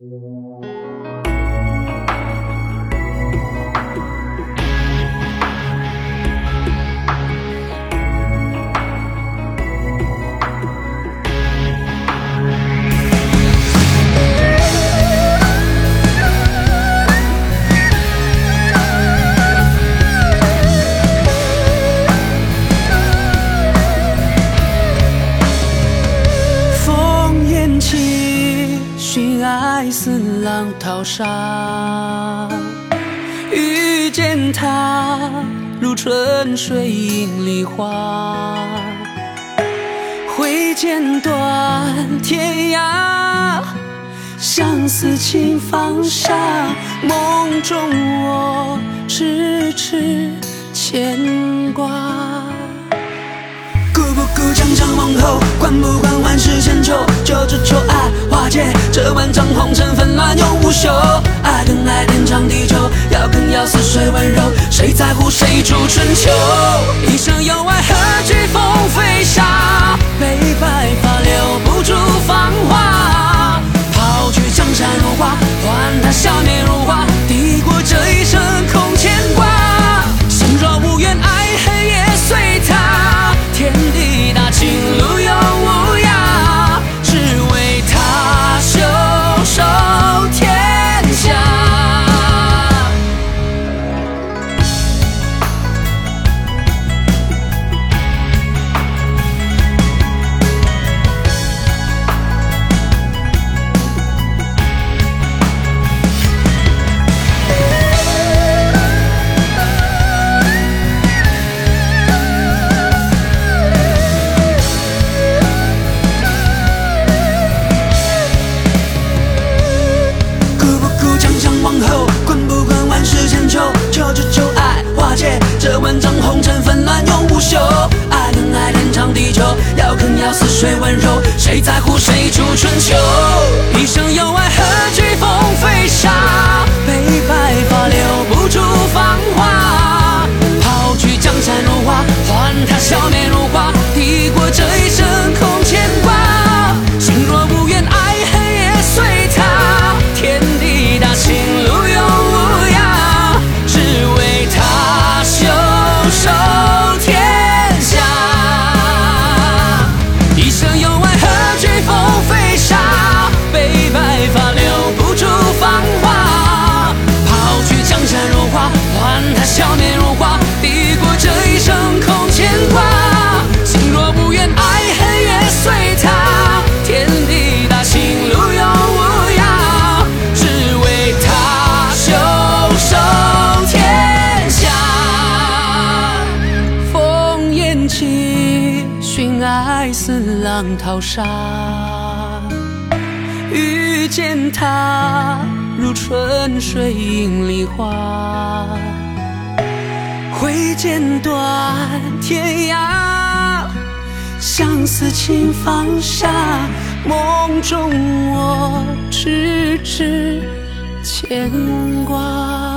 嗯寻爱似浪淘沙。遇见他，如春水映梨花。挥剑断天涯，相思轻放下。梦中我痴痴牵挂，孤不孤将张望后。似水温柔谁在乎谁主春秋？一生有爱谁在乎谁主春秋寻爱似浪淘沙，遇见他如春水映梨花，挥剑断天涯，相思情放下，梦中我痴痴牵挂。